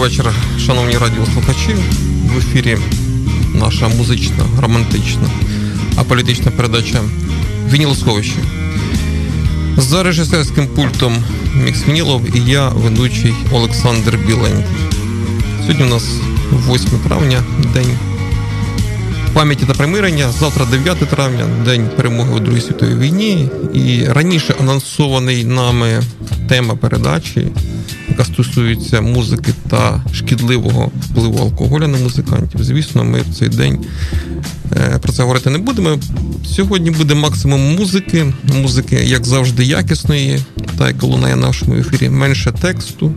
Доброго вечора, шановні радіослухачі. В ефірі наша музична, романтична, аполітична передача Вінілосховище. За режисерським пультом Мікс Вінілов і я, ведучий Олександр Біленький. Сьогодні у нас 8 травня, день пам'яті та примирення. Завтра 9 травня, день перемоги у Другій світовій війні. І раніше анонсований нами тема передачі, яка стосується музики та шкідливого впливу алкоголя на музикантів. Звісно, ми в цей день е, про це говорити не будемо. Сьогодні буде максимум музики, музики, як завжди, якісної, та яка лунає в нашому ефірі, менше тексту.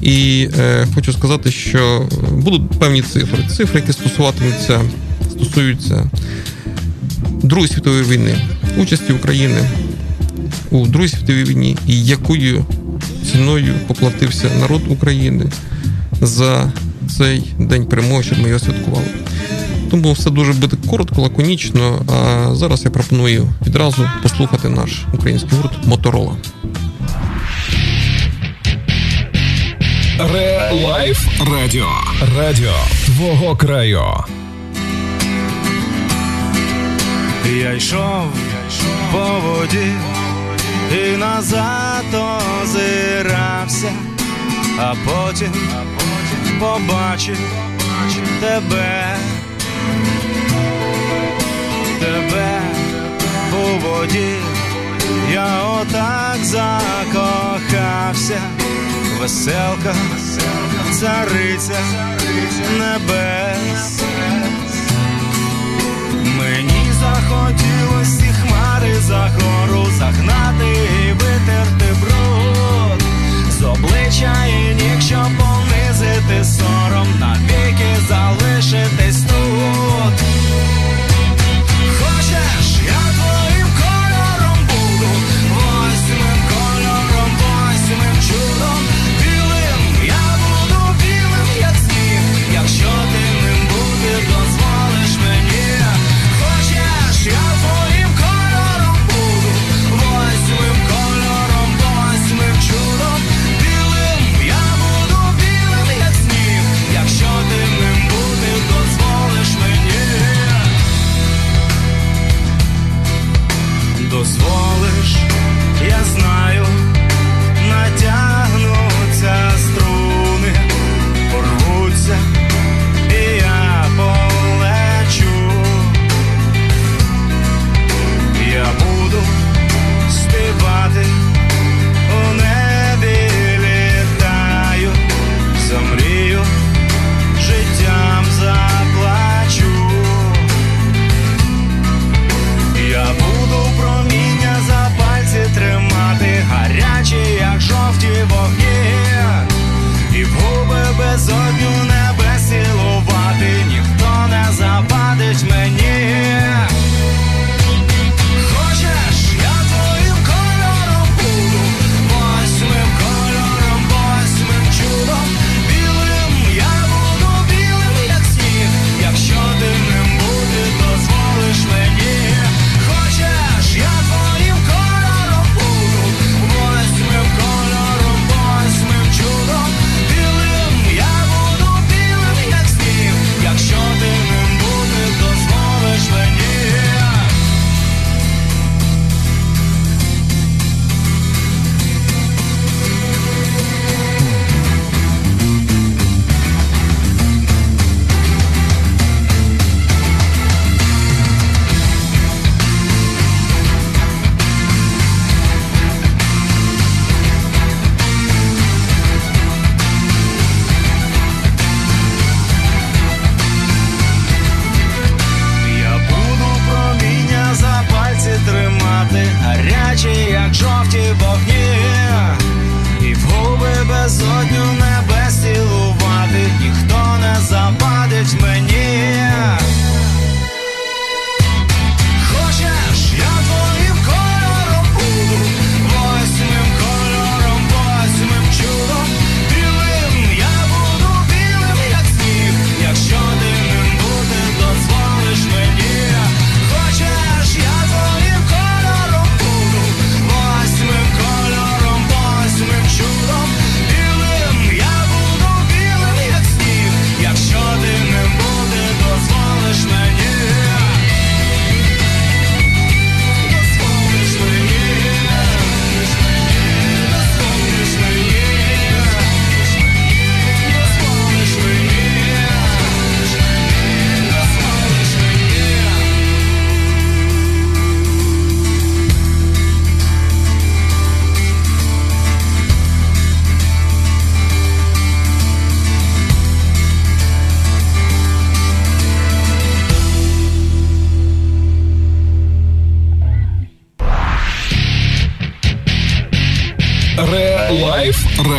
І е, хочу сказати, що будуть певні цифри. Цифри, які стосуватимуться, стосуються Другої світової війни, участі України у Другій світовій війні і якою ціною поплатився народ України за цей день перемоги, щоб ми його святкували. Тому все дуже буде коротко, лаконічно. А зараз я пропоную відразу послухати наш український гурт Моторола. Ре-лайф радіо. Радіо твого краю. Я йшов по воді і назад озирався, а потім побачив тебе, тебе у воді, я отак закохався, веселка, цариця небес. Мені захотілось ці хмари за гору загнати і витерти бруд. З обличчя і ніг, щоб понизити сором, навіки залишитись дозволиш, я знаю.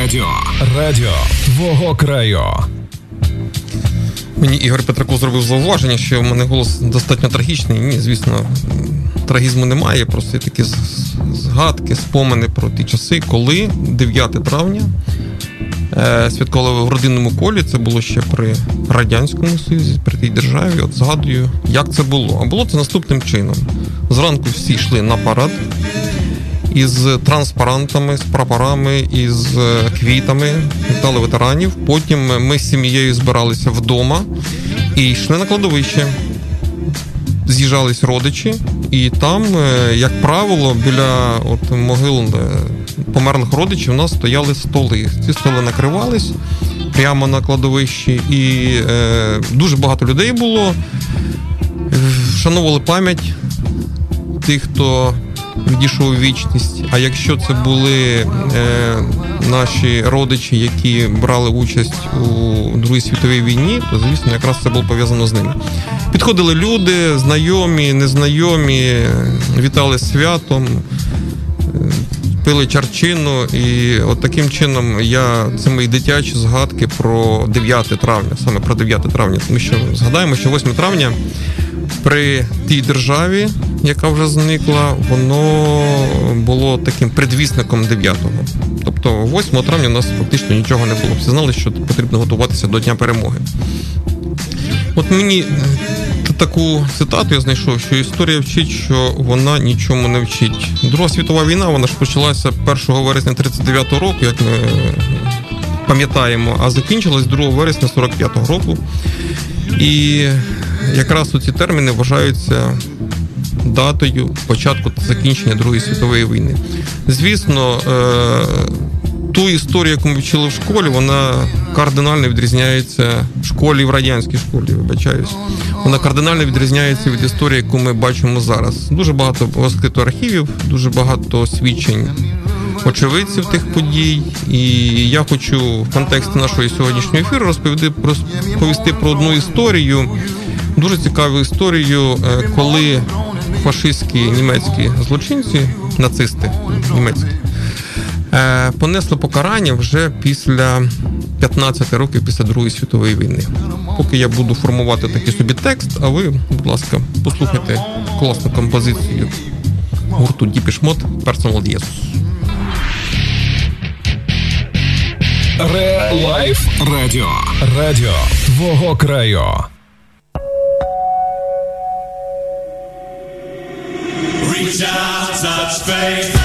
Радіо. Радіо твого краю. Мені Ігор Петраков зробив зауваження, що в мене голос достатньо трагічний. Ні, звісно, трагізму немає. Просто такі згадки, спомини про ті часи, коли 9 травня е, святкували в родинному колі. Це було ще при Радянському Союзі, при тій державі. От згадую, як це було. А було це наступним чином. Зранку всі йшли на парад із транспарантами, з прапорами, із е, квітами, вітали ветеранів. Потім ми з сім'єю збиралися вдома і йшли на кладовище. З'їжджались родичі, і там, е, як правило, біля от могил е, померлих родичів у нас стояли столи. Ці столи накривались прямо на кладовищі, і е, дуже багато людей було. Вшановували пам'ять тих, хто відійшов вічність. А якщо це були е, наші родичі, які брали участь у Другій світовій війні, то звісно, якраз це було пов'язано з ними. Підходили люди, знайомі, незнайомі, вітали святом. Е, пили чарчину, і от таким чином я це мої дитячі згадки про 9 травня, саме про 9 травня. Тому що згадаємо, що 8 травня при тій державі, яка вже зникла, воно було таким предвісником 9-го. Тобто, 8 травня у нас фактично нічого не було. Всі знали, що потрібно готуватися до Дня перемоги. От мені таку цитату я знайшов, що історія вчить, що вона нічому не вчить. Друга світова війна вона ж почалася 1 вересня 39-го року, як ми пам'ятаємо, а закінчилась 2 вересня 45-го року. І якраз у ці терміни вважаються датою початку та закінчення Другої світової війни. Звісно, е, ту історію, яку ми вчили в школі, вона кардинально відрізняється в школі в радянській школі, вибачаюсь. Вона кардинально відрізняється від історії, яку ми бачимо зараз. Дуже багато розкрито архівів, дуже багато свідчень очевидців тих подій. І я хочу в контексті нашого сьогоднішнього ефіру розповісти про одну історію, дуже цікаву історію, е, коли фашистські німецькі злочинці, нацисти німецькі, е, понесли покарання вже після 15 років після Другої світової війни. Поки я буду формувати такий собі текст, а ви, будь ласка, послухайте класну композицію гурту Діпішмот Personal Jesus. Ре Лайф Радіо. Радіо твого краю. such faith.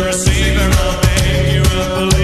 You're a savior, I'll bang you up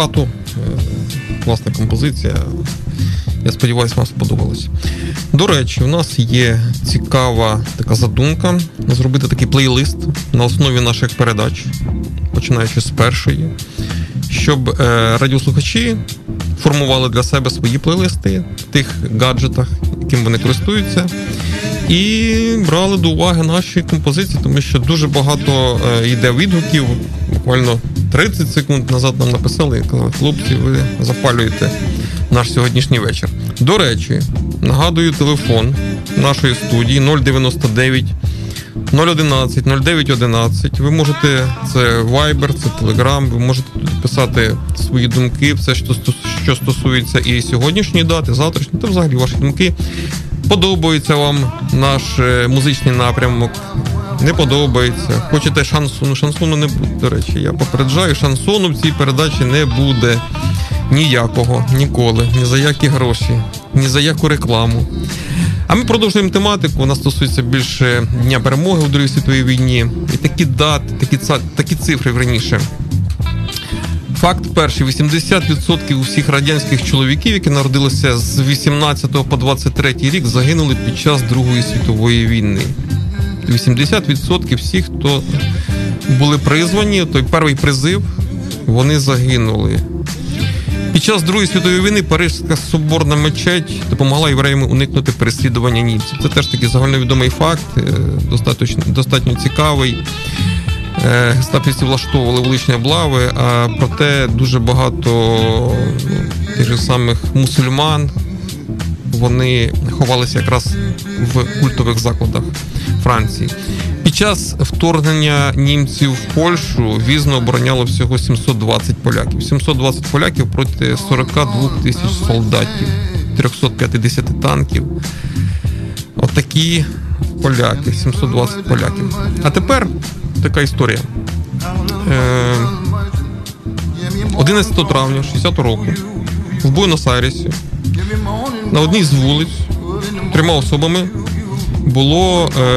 хату. Е, Класна композиція. Я сподіваюся, вам сподобалось. До речі, у нас є цікава така задумка зробити такий плейлист на основі наших передач, починаючи з першої, щоб е, радіослухачі формували для себе свої плейлисти в тих гаджетах, яким вони користуються. І брали до уваги наші композиції, тому що дуже багато е, йде відгуків. Буквально 30 секунд назад нам написали і казали, хлопці, ви запалюєте наш сьогоднішній вечір. До речі, нагадую телефон нашої студії 099 011 0911. Ви можете це Viber, це Telegram, ви можете тут писати свої думки, все, що стос- що стосується і сьогоднішньої дати, завтрашньої, та взагалі ваші думки. Подобається вам наш е, музичний напрямок. Не подобається. Хочете шансону? Шансону не буде. До речі, я попереджаю, шансону в цій передачі не буде ніякого, ніколи, ні за які гроші, ні за яку рекламу. А ми продовжуємо тематику. Вона стосується більше Дня перемоги у Другій світовій війні. І такі дати, такі, такі цифри раніше. Факт перший: 80% усіх радянських чоловіків, які народилися з 18 по 23 рік, загинули під час Другої світової війни. 80% всіх, хто були призвані, той перший призив, вони загинули. Під час Другої світової війни Парижська соборна мечеть допомогла євреям уникнути переслідування німців. Це теж такий загальновідомий факт, е, достатньо, достатньо цікавий. Е, Гестапівці влаштовували вуличні облави, а проте дуже багато ну, тих же самих мусульман вони ховалися якраз в культових закладах Франції. Під час вторгнення німців в Польщу візно обороняло всього 720 поляків. 720 поляків проти 42 тисяч солдатів, 350 танків. Отакі поляки, 720 поляків. А тепер така історія. Е, 11 травня 60 року в Буенос-Айресі на одній з вулиць трьома особами було е,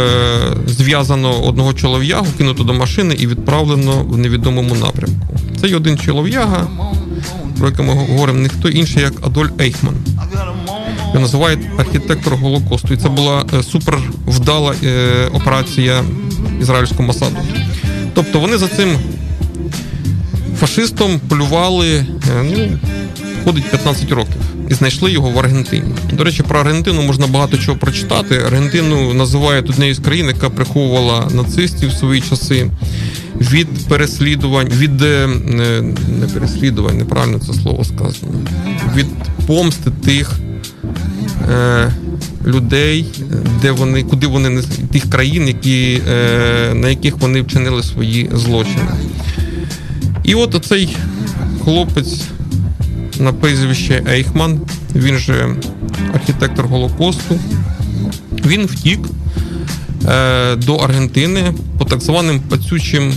зв'язано одного чолов'ягу, кинуто до машини і відправлено в невідомому напрямку. Цей один чолов'яга, про якого ми говоримо, не хто інший, як Адольф Ейхман. Його називають архітектор Голокосту. І це була е, супер вдала е, операція ізраїльського Масаду. Тобто вони за цим фашистом полювали, е, ну, входить 15 років. І знайшли його в Аргентині. До речі, про Аргентину можна багато чого прочитати. Аргентину називають однією з країн, яка приховувала нацистів в свої часи від переслідувань, від е, не переслідувань, неправильно це слово сказано, від помсти тих е, людей, де вони, куди вони не тих країн, які, е, на яких вони вчинили свої злочини. І от оцей хлопець на прізвище Ейхман, він же архітектор Голокосту, він втік е, до Аргентини по так званим пацючим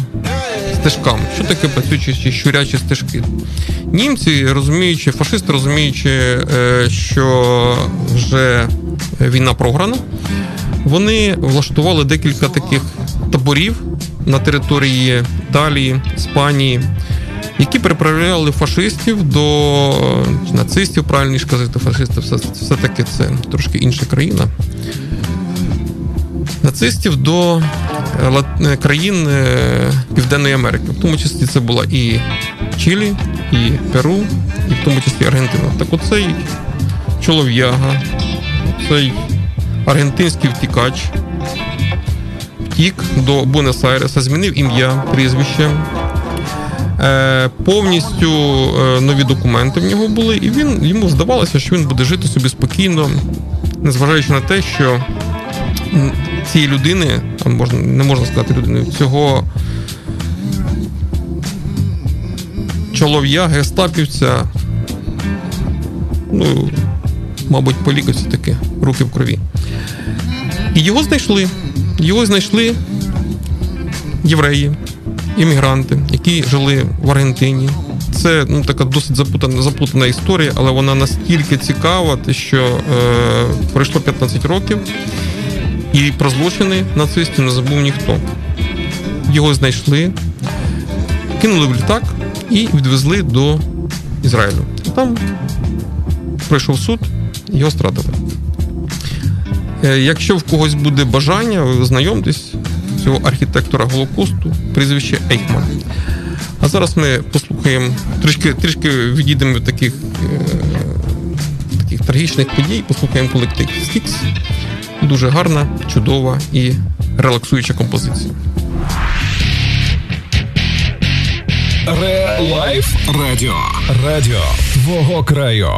стежкам. Що таке пацючі чи щурячі стежки? Німці, розуміючи, фашисти розуміючи, е, що вже війна програна, вони влаштували декілька таких таборів на території Італії, Іспанії, які переправляли фашистів до нацистів, правильніше казати, фашисти, все, все-таки це трошки інша країна. Нацистів до е, е, країн е, Південної Америки. В тому числі це була і Чилі, і Перу, і в тому числі Аргентина. Так оцей чолов'яга, цей аргентинський втікач втік до Буенос-Айреса, змінив ім'я, прізвище. Е, повністю е, нові документи в нього були, і він йому здавалося, що він буде жити собі спокійно, незважаючи на те, що цієї людини, а можна не можна сказати людини, цього чолов'я, гестапівця, ну, мабуть, полікався таки, руки в крові. І його знайшли. Його знайшли євреї, іммігранти, які жили в Аргентині. це ну, така досить запутана, заплутана історія, але вона настільки цікава, що е, пройшло 15 років, і про злочини нацистів не забув ніхто. Його знайшли, кинули в літак і відвезли до Ізраїлю. Там пройшов суд, його стратили. Е, якщо в когось буде бажання, знайомтесь цього архітектора Голокосту, прізвище Ейхман. А зараз ми послухаємо, трішки трішки відійдемо від таких е, таких трагічних подій, послухаємо колектив Стікс. Дуже гарна, чудова і релаксуюча композиція. Релайф Радіо. Радіо твого краю.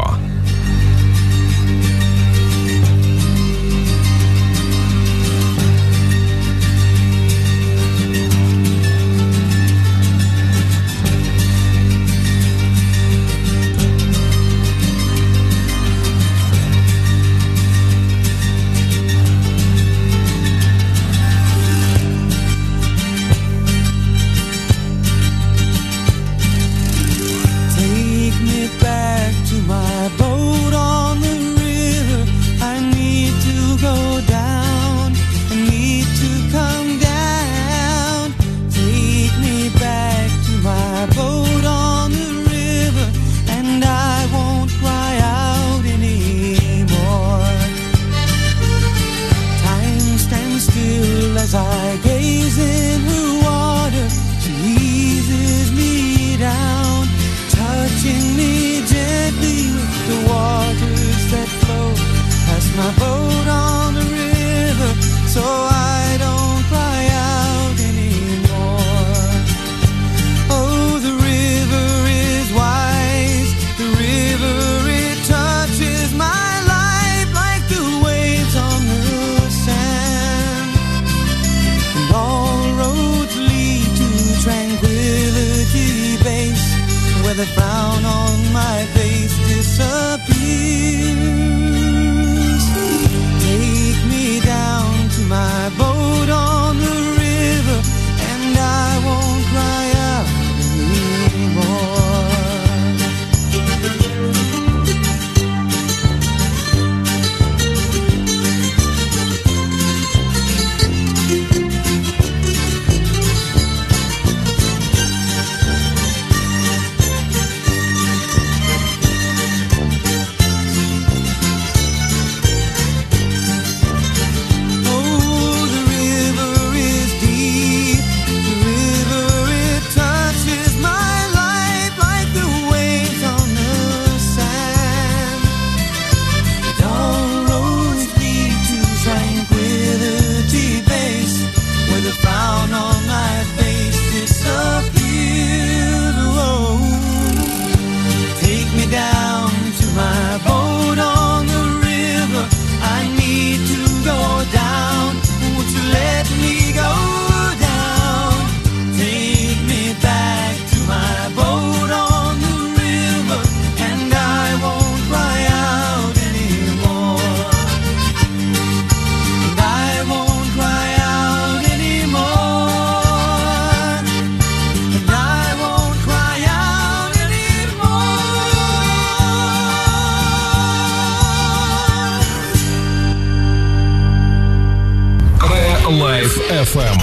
Лайф FM.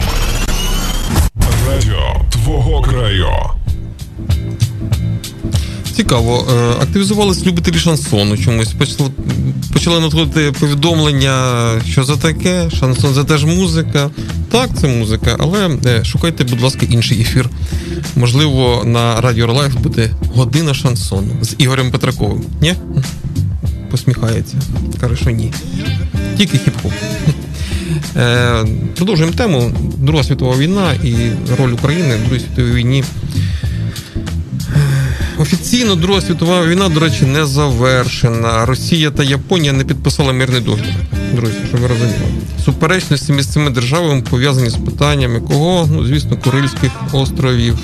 Радіо твого краю. Цікаво, е, активізувались любителі шансону чомусь. Почали, почали надходити повідомлення, що за таке, шансон це теж музика. Так, це музика, але е, шукайте, будь ласка, інший ефір. Можливо, на Радіо Релайф буде година шансону з Ігорем Петраковим. Ні? Посміхається. Каже, що ні. Тільки хіп-хоп. Е, Продовжуємо тему. Друга світова війна і роль України в Другій світовій війні. Офіційно Друга світова війна, до речі, не завершена. Росія та Японія не підписали мирний договір. Друзі, щоб ви розуміли. Суперечності між цими державами пов'язані з питаннями кого? Ну, звісно, Курильських островів.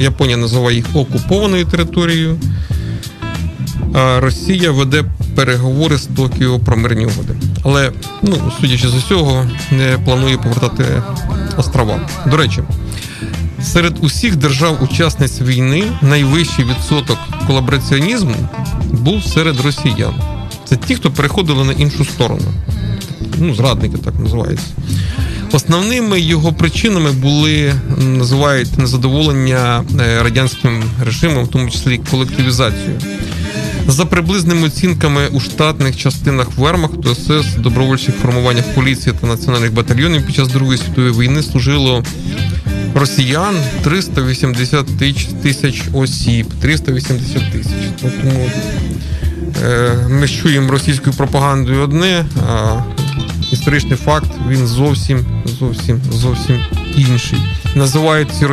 Японія називає їх окупованою територією. А Росія веде переговори з Токіо про мирні угоди. Але, ну, судячи з усього, не планує повертати острова. До речі, Серед усіх держав-учасниць війни найвищий відсоток колабораціонізму був серед росіян. Це ті, хто переходили на іншу сторону. Ну, зрадники так називаються. Основними його причинами були називають незадоволення е, радянським режимом, в тому числі колективізацію. За приблизними оцінками у штатних частинах Вермахту, СС, добровольчих формуваннях поліції та національних батальйонів під час Другої світової війни служило росіян 380 тисяч осіб. 380 тисяч. Ну, тому е, ми чуємо російською пропагандою одне, а історичний факт він зовсім зовсім зовсім інший. Називають ці е,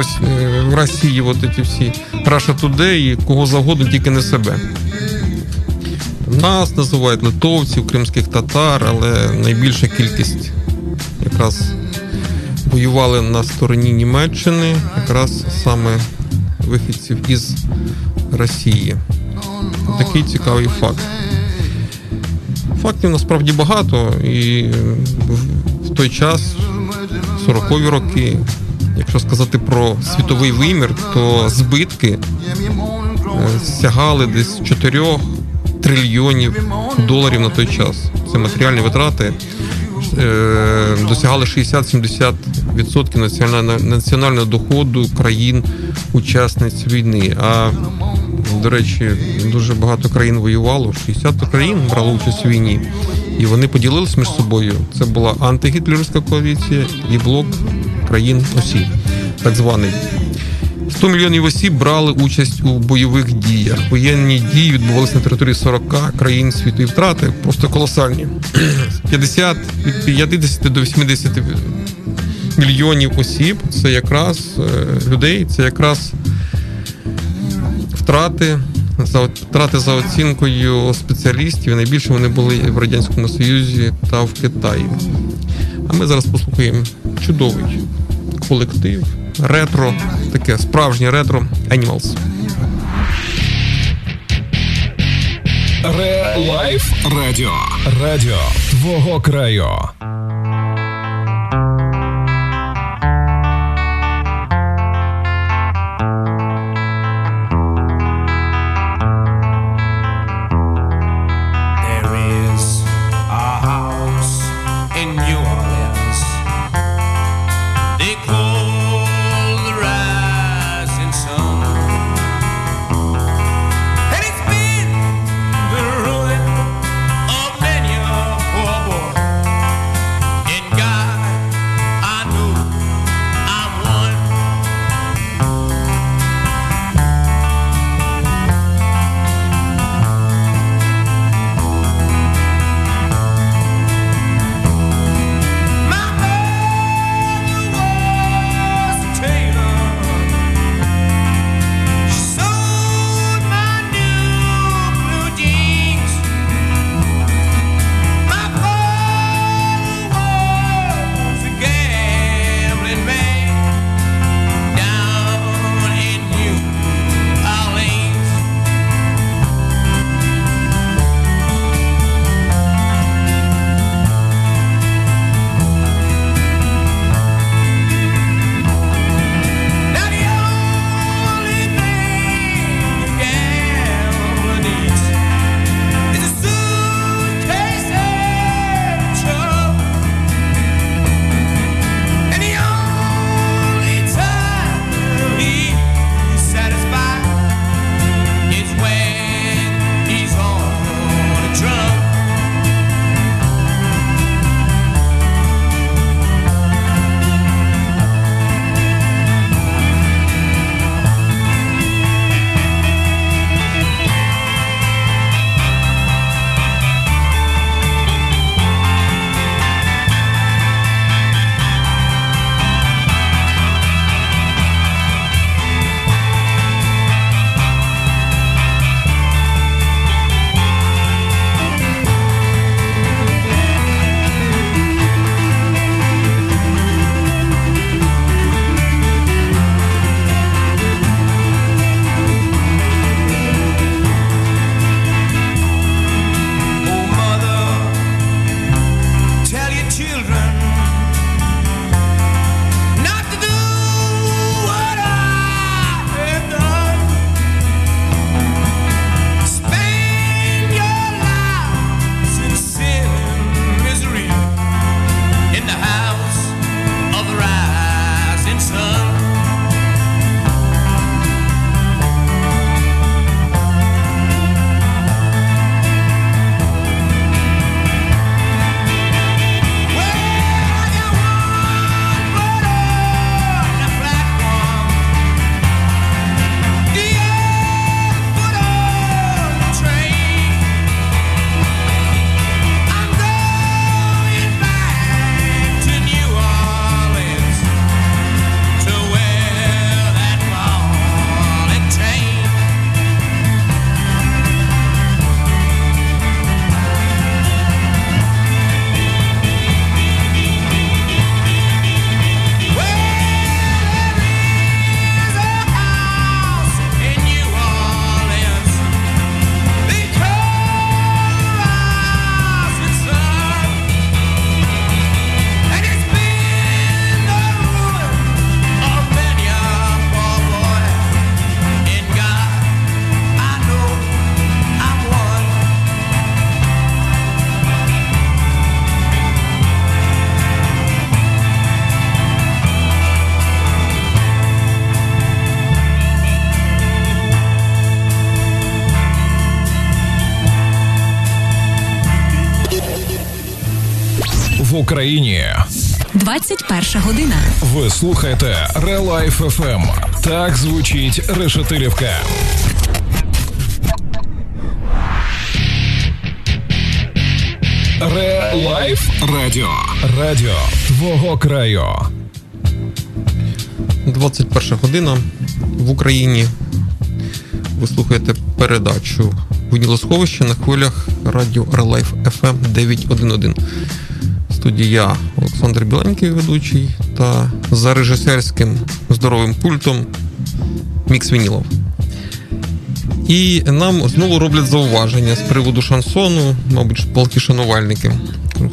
в Росії от ці всі Russia Today кого завгодно, тільки не себе. Нас називають литовців, кримських татар, але найбільша кількість якраз воювали на стороні Німеччини, якраз саме вихідців із Росії. Такий цікавий факт. Фактів насправді багато, і в той час, 40-ві роки, якщо сказати про світовий вимір, то збитки е, сягали десь 4 трильйонів доларів на той час. Це матеріальні витрати е, досягали 60-70% національного, національного доходу країн-учасниць війни. А до речі, дуже багато країн воювало, 60 країн брало участь у війні, і вони поділились між собою. Це була антигітлерівська коаліція і блок країн осі, так званий. 100 мільйонів осіб брали участь у бойових діях. Воєнні дії відбувалися на території 40 країн світу і втрати просто колосальні. 50, від 50 до 80 мільйонів осіб це якраз е, людей, це якраз втрати. За втрати за оцінкою спеціалістів найбільше вони були в Радянському Союзі та в Китаї. А ми зараз послухаємо чудовий колектив, ретро, таке справжнє ретро Animals. Релайф Радіо. Радіо твого краю. Україні. 21 година. Ви слухаєте Релайф FM. Так звучить Решетилівка. Релайф Радіо. Радіо твого краю. 21 година в Україні. Ви слухаєте передачу Винілосховище на хвилях радіо Релайф FM 911. Студії я, Олександр Біленький, ведучий, та за режисерським здоровим пультом Мікс Вінілов. І нам знову роблять зауваження з приводу шансону, мабуть, палки шанувальники.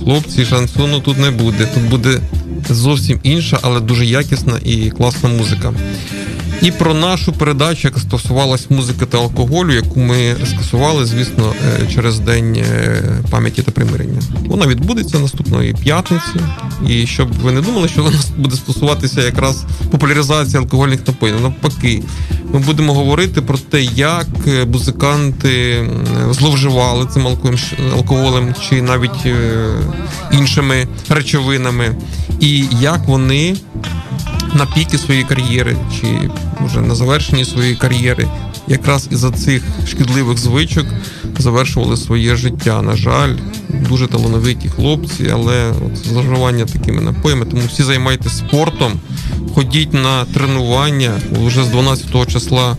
Хлопці, шансону тут не буде. Тут буде зовсім інша, але дуже якісна і класна музика. І про нашу передачу, яка стосувалась музики та алкоголю, яку ми скасували, звісно, е, через день е, пам'яті та примирення. Вона відбудеться наступної п'ятниці. І щоб ви не думали, що вона буде стосуватися якраз популяризації алкогольних напоїв. Навпаки, ми будемо говорити про те, як е, музиканти зловживали цим алкоголем, чи навіть іншими речовинами, і як вони на піки своєї кар'єри, чи вже на завершенні своєї кар'єри, якраз із-за цих шкідливих звичок завершували своє життя. На жаль, дуже талановиті хлопці, але от такими напоями. Тому всі займайтеся спортом, ходіть на тренування. Вже з 12-го числа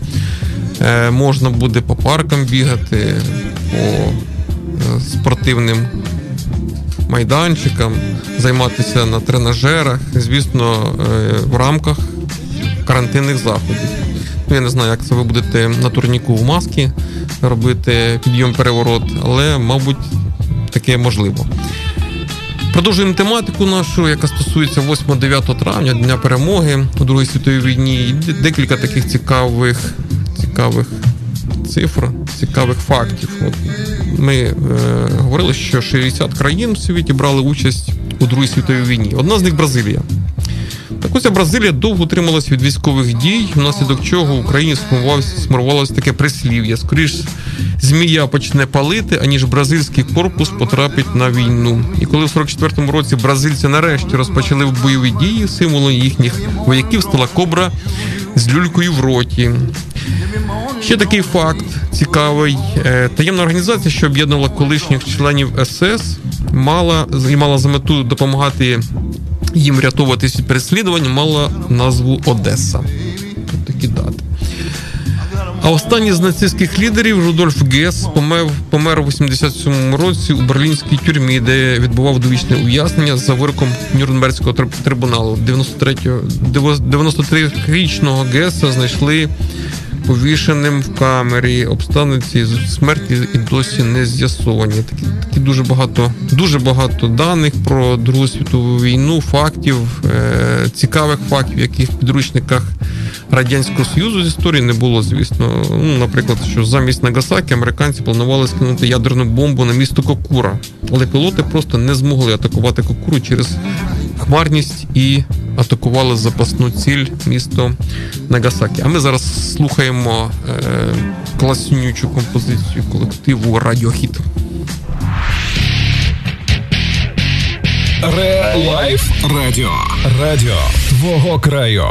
е, можна буде по паркам бігати, по е, спортивним майданчикам, займатися на тренажерах, звісно, е, в рамках карантинних заходів. Ну, я не знаю, як це ви будете на турніку в маски робити підйом переворот, але, мабуть, таке можливо. Продовжуємо тематику нашу, яка стосується 8-9 травня, Дня перемоги у Другій світовій війні. Декілька таких цікавих, цікавих цифр, цікавих фактів. От ми е, говорили, що 60 країн в світі брали участь у Другій світовій війні. Одна з них Бразилія. Так ось Бразилія довго утрималась від військових дій, внаслідок чого в Україні сформувалося, таке прислів'я. Скоріш змія почне палити, аніж бразильський корпус потрапить на війну. І коли в 44-му році бразильці нарешті розпочали бойові дії, символом їхніх вояків стала кобра з люлькою в роті. Ще такий факт цікавий. Е, Таємна організація, що об'єднувала колишніх членів СС, мала мала за мету допомагати їм врятовуватись від переслідувань, мала назву Одеса. Такі дати. А останній з нацистських лідерів Рудольф Гес помер, помер у 87-му році у берлінській тюрмі, де відбував довічне ув'язнення за вироком Нюрнберзького трибуналу. 93-го 93-річного Геса знайшли повішеним в камері. Обставини цієї смерті і досі не з'ясовані. Такі, такі дуже багато, дуже багато даних про Другу світову війну, фактів, е- цікавих фактів, яких в підручниках Радянського Союзу з історії не було, звісно. Ну, наприклад, що замість Нагасакі американці планували скинути ядерну бомбу на місто Кокура, але пілоти просто не змогли атакувати Кокуру через хмарність і атакували запасну ціль місто Нагасакі. А ми зараз слухаємо е, класнючу композицію колективу Радіохіт. Лайф Радіо. Радіо твого краю.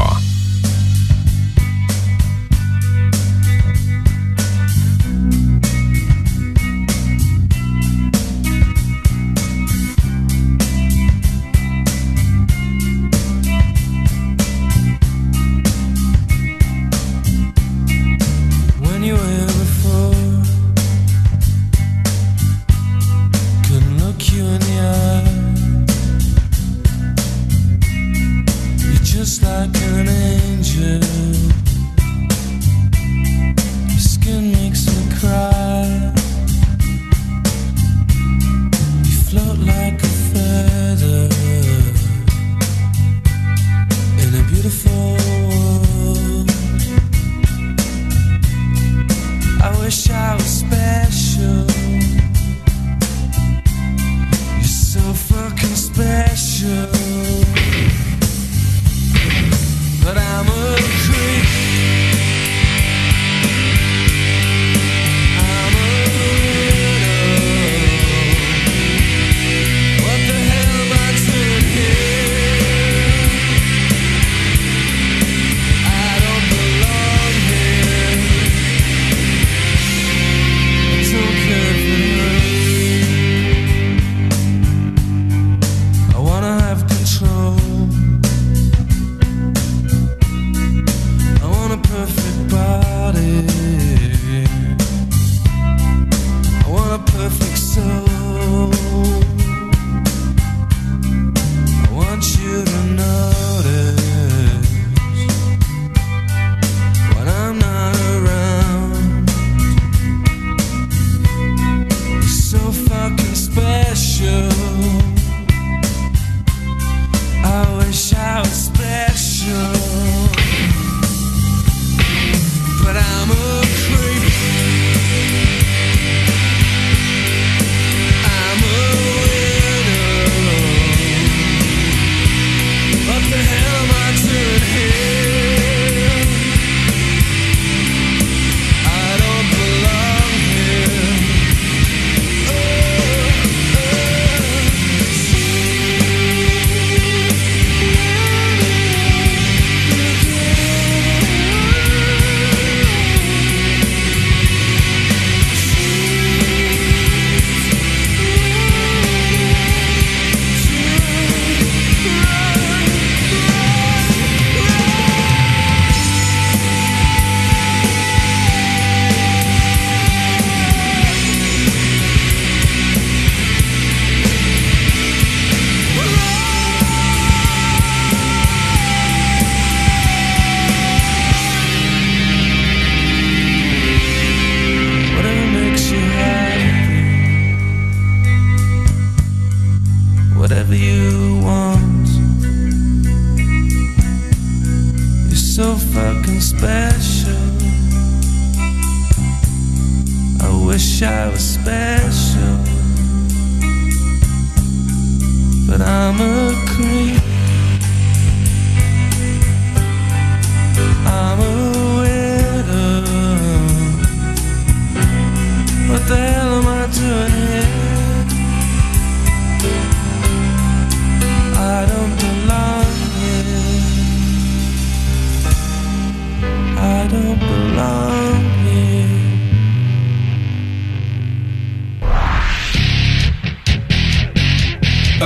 Don't belong here.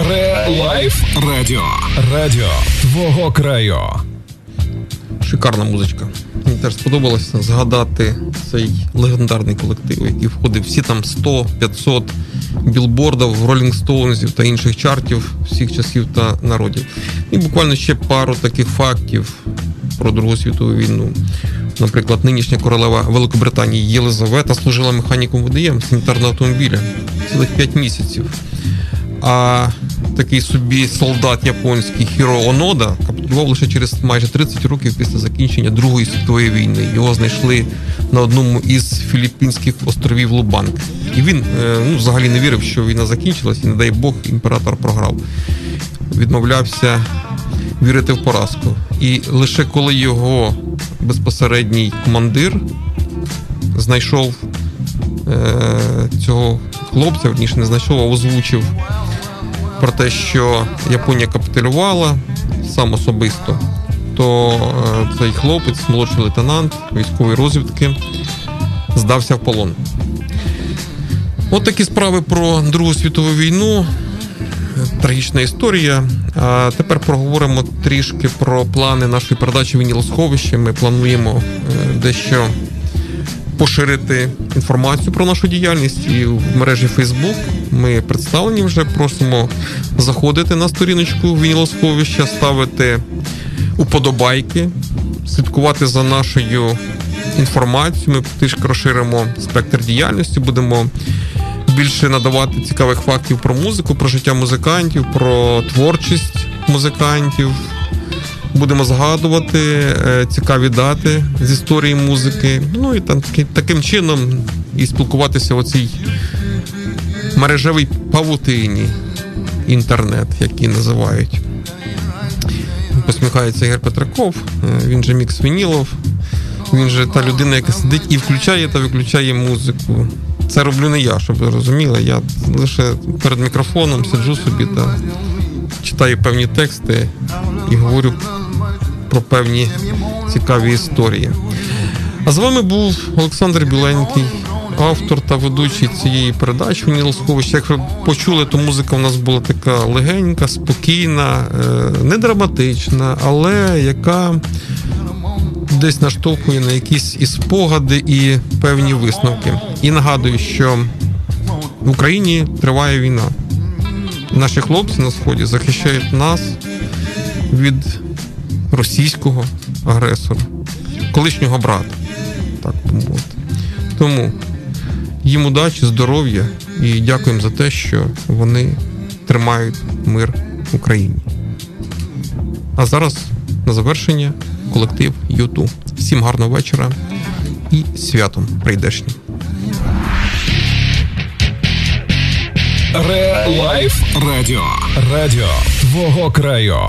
Релайф Радіо. Радіо твого краю. Шикарна музичка. Мені теж сподобалося згадати цей легендарний колектив, який входив всі там 100, 500 білбордів, Stones та інших чартів всіх часів та народів. І буквально ще пару таких фактів про Другу світову війну. Наприклад, нинішня королева Великобританії Єлизавета служила механіком водієм санітарного автомобіля цілих 5 місяців. А такий собі солдат японський Хіро Онода капітулював лише через майже 30 років після закінчення Другої світової війни. Його знайшли на одному із філіппінських островів Лубанк. І він е, ну, взагалі не вірив, що війна закінчилась, і не дай Бог, імператор програв. Відмовлявся вірити в поразку. І лише коли його безпосередній командир знайшов е, цього хлопця, верніше не знайшов, а озвучив про те, що Японія капітулювала сам особисто, то е, цей хлопець, молодший лейтенант військової розвідки, здався в полон. От такі справи про Другу світову війну. Трагічна історія. А тепер проговоримо трішки про плани нашої передачі Вінілосховище. Ми плануємо е, дещо поширити інформацію про нашу діяльність і в мережі Facebook. Ми представлені вже. Просимо заходити на сторіночку Вінілосховища, ставити уподобайки, слідкувати за нашою інформацією. Ми трішки розширимо спектр діяльності, будемо більше надавати цікавих фактів про музику, про життя музикантів, про творчість музикантів. Будемо згадувати е, цікаві дати з історії музики. Ну і там таки- таким чином і спілкуватися в цій мережевій павутині інтернет, який називають. Посміхається Ігор Петраков, е, він же Мікс Вінілов. Він же та людина, яка сидить і включає та виключає музику. Це роблю не я, щоб ви розуміли. Я лише перед мікрофоном сиджу собі та читаю певні тексти і говорю про певні цікаві історії. А з вами був Олександр Біленький, автор та ведучий цієї передачі «Вінілосховище». Як ви почули, то музика у нас була така легенька, спокійна, е, не драматична, але яка десь наштовхує на якісь і спогади, і певні висновки. І нагадую, що в Україні триває війна. Наші хлопці на сході захищають нас від російського агресора, колишнього брата. Так мовити. Тому їм удачі, здоров'я і дякуємо за те, що вони тримають мир в Україні. А зараз на завершення колектив U2. Всім гарного вечора і святом прийдешнім. Релайф Радіо. Радіо твого краю.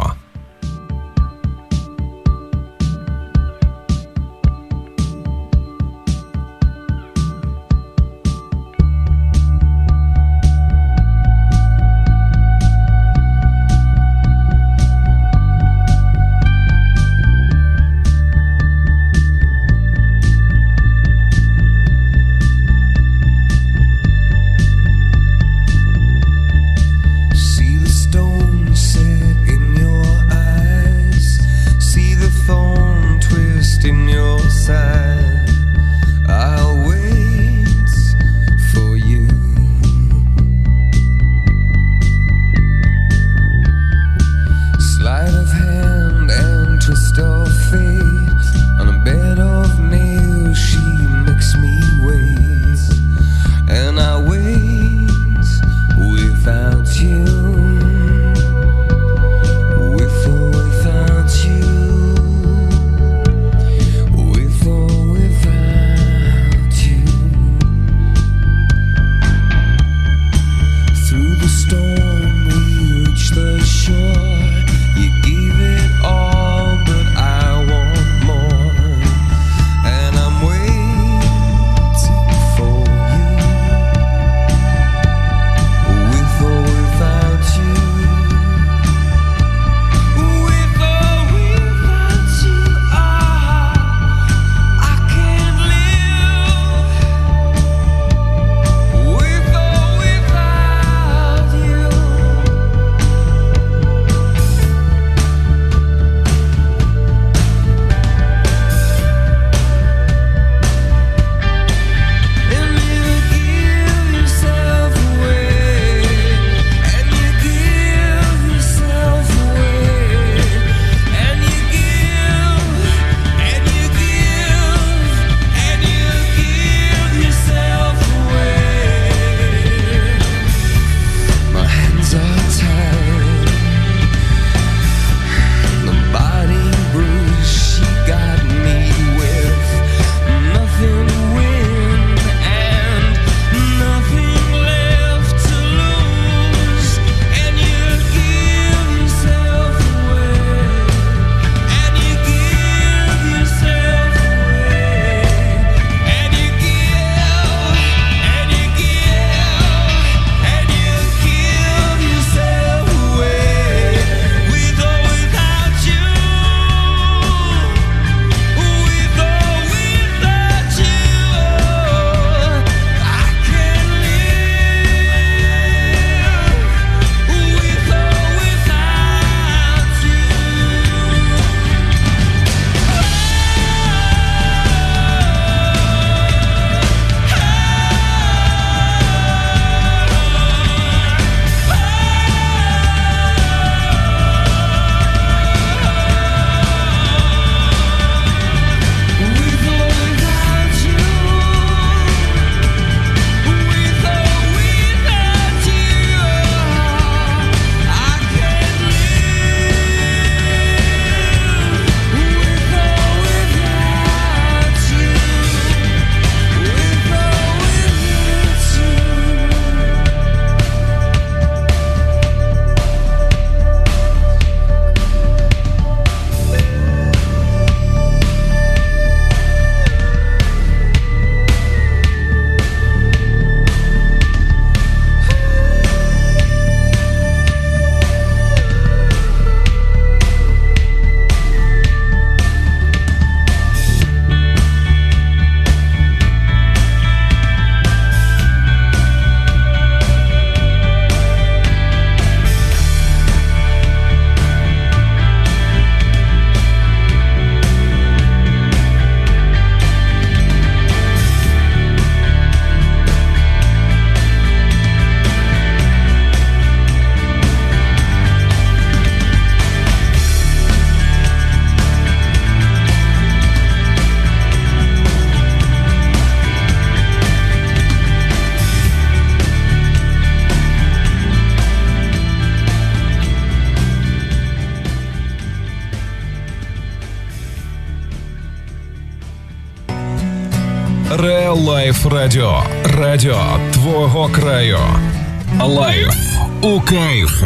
Радіо. Радіо твого краю. Лайф у кайф.